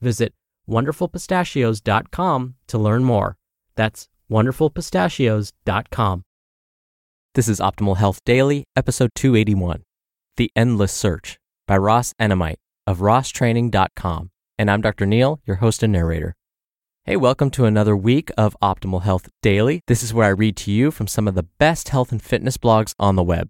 Visit wonderfulpistachios.com to learn more. That's wonderfulpistachios.com. This is Optimal Health Daily, episode 281 The Endless Search by Ross Enamait of rosstraining.com. And I'm Dr. Neil, your host and narrator. Hey, welcome to another week of Optimal Health Daily. This is where I read to you from some of the best health and fitness blogs on the web.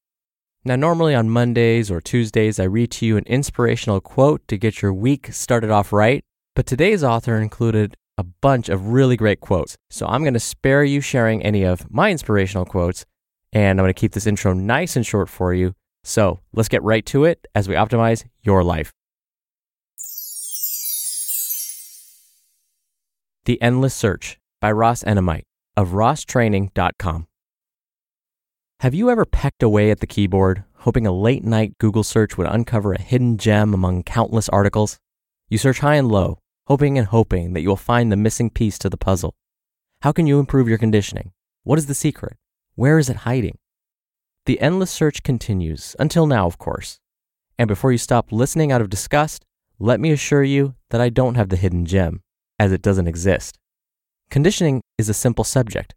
Now, normally on Mondays or Tuesdays, I read to you an inspirational quote to get your week started off right. But today's author included a bunch of really great quotes. So I'm going to spare you sharing any of my inspirational quotes, and I'm going to keep this intro nice and short for you. So let's get right to it as we optimize your life. The Endless Search by Ross Enamait of rosstraining.com. Have you ever pecked away at the keyboard, hoping a late night Google search would uncover a hidden gem among countless articles? You search high and low, hoping and hoping that you will find the missing piece to the puzzle. How can you improve your conditioning? What is the secret? Where is it hiding? The endless search continues, until now, of course. And before you stop listening out of disgust, let me assure you that I don't have the hidden gem, as it doesn't exist. Conditioning is a simple subject.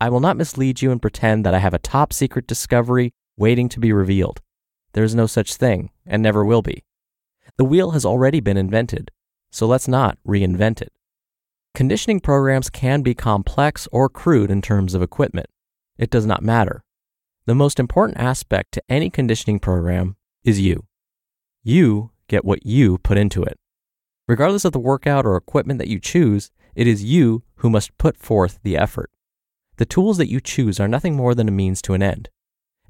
I will not mislead you and pretend that I have a top secret discovery waiting to be revealed. There is no such thing, and never will be. The wheel has already been invented, so let's not reinvent it. Conditioning programs can be complex or crude in terms of equipment. It does not matter. The most important aspect to any conditioning program is you. You get what you put into it. Regardless of the workout or equipment that you choose, it is you who must put forth the effort. The tools that you choose are nothing more than a means to an end.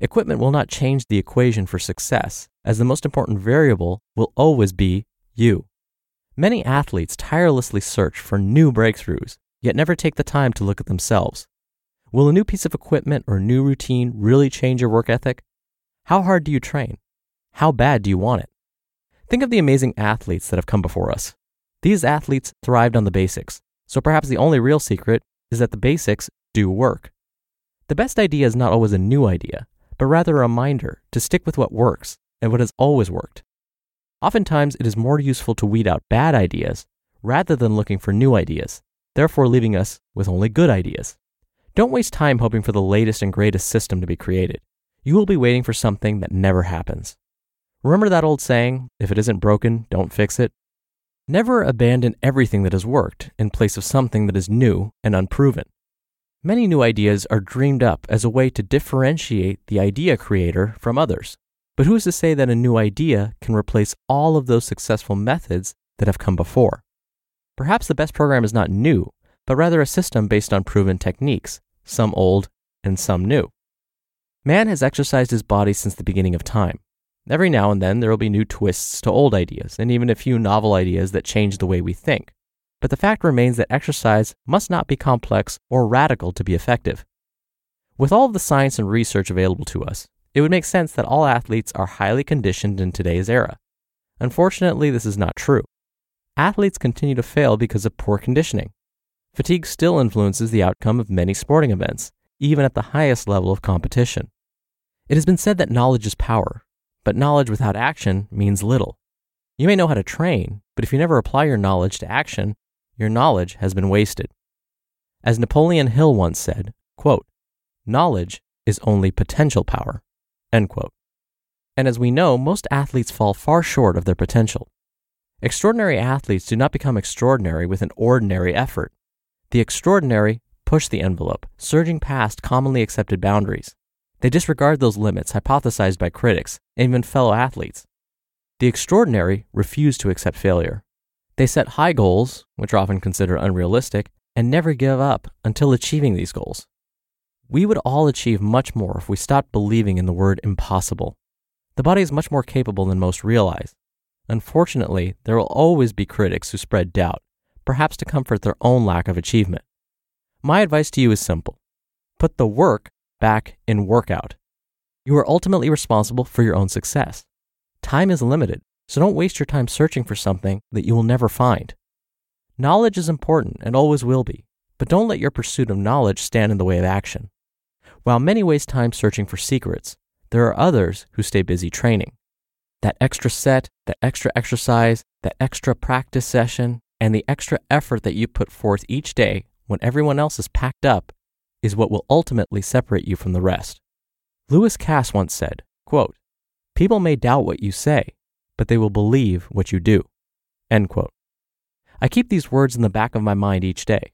Equipment will not change the equation for success, as the most important variable will always be you. Many athletes tirelessly search for new breakthroughs, yet never take the time to look at themselves. Will a new piece of equipment or new routine really change your work ethic? How hard do you train? How bad do you want it? Think of the amazing athletes that have come before us. These athletes thrived on the basics, so perhaps the only real secret is that the basics do work. The best idea is not always a new idea, but rather a reminder to stick with what works and what has always worked. Oftentimes, it is more useful to weed out bad ideas rather than looking for new ideas, therefore, leaving us with only good ideas. Don't waste time hoping for the latest and greatest system to be created. You will be waiting for something that never happens. Remember that old saying, if it isn't broken, don't fix it? Never abandon everything that has worked in place of something that is new and unproven. Many new ideas are dreamed up as a way to differentiate the idea creator from others. But who is to say that a new idea can replace all of those successful methods that have come before? Perhaps the best program is not new, but rather a system based on proven techniques, some old and some new. Man has exercised his body since the beginning of time. Every now and then there will be new twists to old ideas, and even a few novel ideas that change the way we think. But the fact remains that exercise must not be complex or radical to be effective. With all of the science and research available to us, it would make sense that all athletes are highly conditioned in today's era. Unfortunately, this is not true. Athletes continue to fail because of poor conditioning. fatigue still influences the outcome of many sporting events, even at the highest level of competition. It has been said that knowledge is power, but knowledge without action means little. You may know how to train, but if you never apply your knowledge to action, your knowledge has been wasted. As Napoleon Hill once said, quote, knowledge is only potential power, end quote. And as we know, most athletes fall far short of their potential. Extraordinary athletes do not become extraordinary with an ordinary effort. The extraordinary push the envelope, surging past commonly accepted boundaries. They disregard those limits hypothesized by critics and even fellow athletes. The extraordinary refuse to accept failure. They set high goals, which are often considered unrealistic, and never give up until achieving these goals. We would all achieve much more if we stopped believing in the word impossible. The body is much more capable than most realize. Unfortunately, there will always be critics who spread doubt, perhaps to comfort their own lack of achievement. My advice to you is simple put the work back in workout. You are ultimately responsible for your own success. Time is limited, so don't waste your time searching for something that you will never find. Knowledge is important and always will be, but don't let your pursuit of knowledge stand in the way of action. While many waste time searching for secrets, there are others who stay busy training. That extra set, that extra exercise, that extra practice session, and the extra effort that you put forth each day when everyone else is packed up is what will ultimately separate you from the rest. Lewis Cass once said, quote, People may doubt what you say, but they will believe what you do. End quote. I keep these words in the back of my mind each day.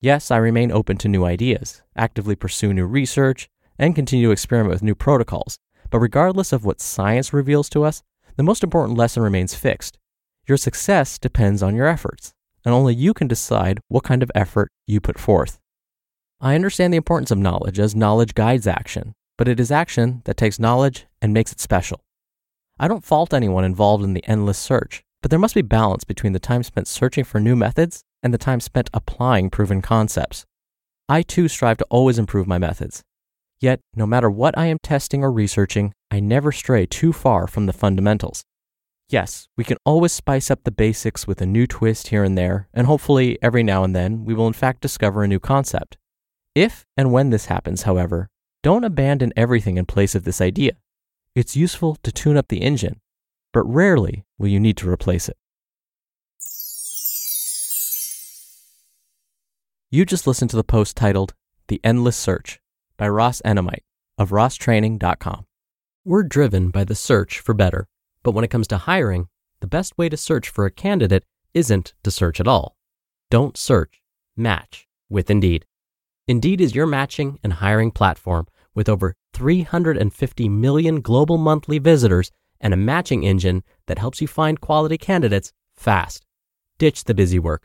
Yes, I remain open to new ideas, actively pursue new research, and continue to experiment with new protocols. But regardless of what science reveals to us, the most important lesson remains fixed. Your success depends on your efforts, and only you can decide what kind of effort you put forth. I understand the importance of knowledge as knowledge guides action, but it is action that takes knowledge and makes it special. I don't fault anyone involved in the endless search, but there must be balance between the time spent searching for new methods and the time spent applying proven concepts. I too strive to always improve my methods. Yet, no matter what I am testing or researching, I never stray too far from the fundamentals. Yes, we can always spice up the basics with a new twist here and there, and hopefully every now and then we will in fact discover a new concept. If and when this happens, however, don't abandon everything in place of this idea. It's useful to tune up the engine, but rarely will you need to replace it. You just listened to the post titled The Endless Search by Ross Enamait of rosstraining.com. We're driven by the search for better, but when it comes to hiring, the best way to search for a candidate isn't to search at all. Don't search, match with Indeed. Indeed is your matching and hiring platform with over 350 million global monthly visitors and a matching engine that helps you find quality candidates fast. Ditch the busy work.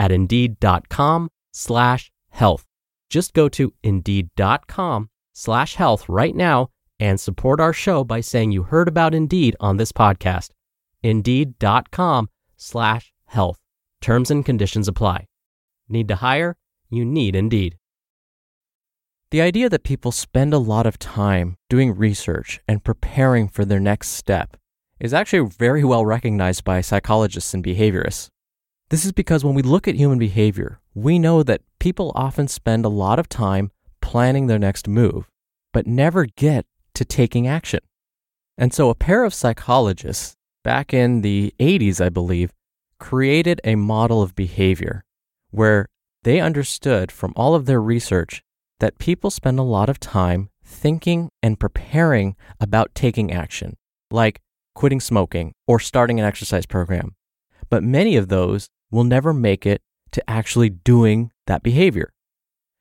at indeed.com slash health. Just go to indeed.com slash health right now and support our show by saying you heard about Indeed on this podcast. Indeed.com slash health. Terms and conditions apply. Need to hire? You need Indeed. The idea that people spend a lot of time doing research and preparing for their next step is actually very well recognized by psychologists and behaviorists. This is because when we look at human behavior, we know that people often spend a lot of time planning their next move, but never get to taking action. And so a pair of psychologists back in the 80s, I believe, created a model of behavior where they understood from all of their research that people spend a lot of time thinking and preparing about taking action, like quitting smoking or starting an exercise program. But many of those will never make it to actually doing that behavior.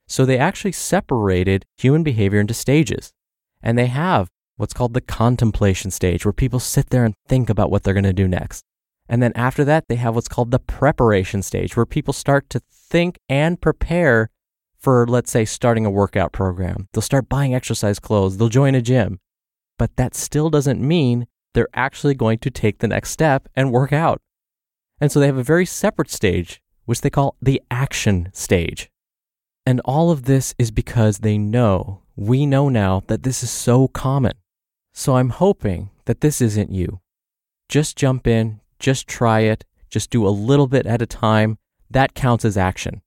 So they actually separated human behavior into stages. And they have what's called the contemplation stage, where people sit there and think about what they're going to do next. And then after that, they have what's called the preparation stage, where people start to think and prepare for, let's say, starting a workout program. They'll start buying exercise clothes, they'll join a gym. But that still doesn't mean they're actually going to take the next step and work out. And so they have a very separate stage, which they call the action stage. And all of this is because they know, we know now that this is so common. So I'm hoping that this isn't you. Just jump in, just try it, just do a little bit at a time. That counts as action.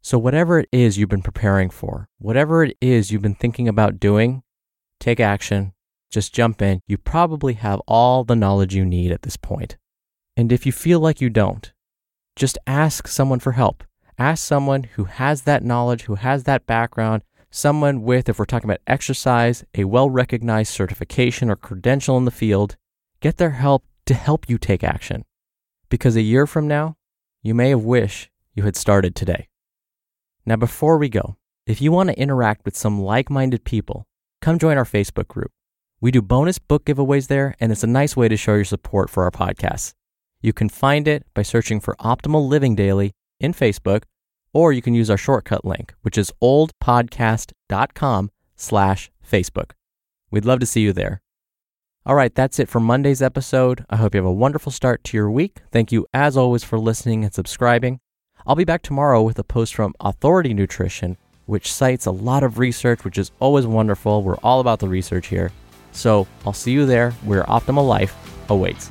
So, whatever it is you've been preparing for, whatever it is you've been thinking about doing, take action, just jump in. You probably have all the knowledge you need at this point. And if you feel like you don't, just ask someone for help. Ask someone who has that knowledge, who has that background, someone with, if we're talking about exercise, a well recognized certification or credential in the field. Get their help to help you take action. Because a year from now, you may have wished you had started today. Now, before we go, if you want to interact with some like minded people, come join our Facebook group. We do bonus book giveaways there, and it's a nice way to show your support for our podcasts. You can find it by searching for Optimal Living Daily in Facebook, or you can use our shortcut link, which is oldpodcast.com slash Facebook. We'd love to see you there. All right, that's it for Monday's episode. I hope you have a wonderful start to your week. Thank you, as always, for listening and subscribing. I'll be back tomorrow with a post from Authority Nutrition, which cites a lot of research, which is always wonderful. We're all about the research here. So I'll see you there where optimal life awaits.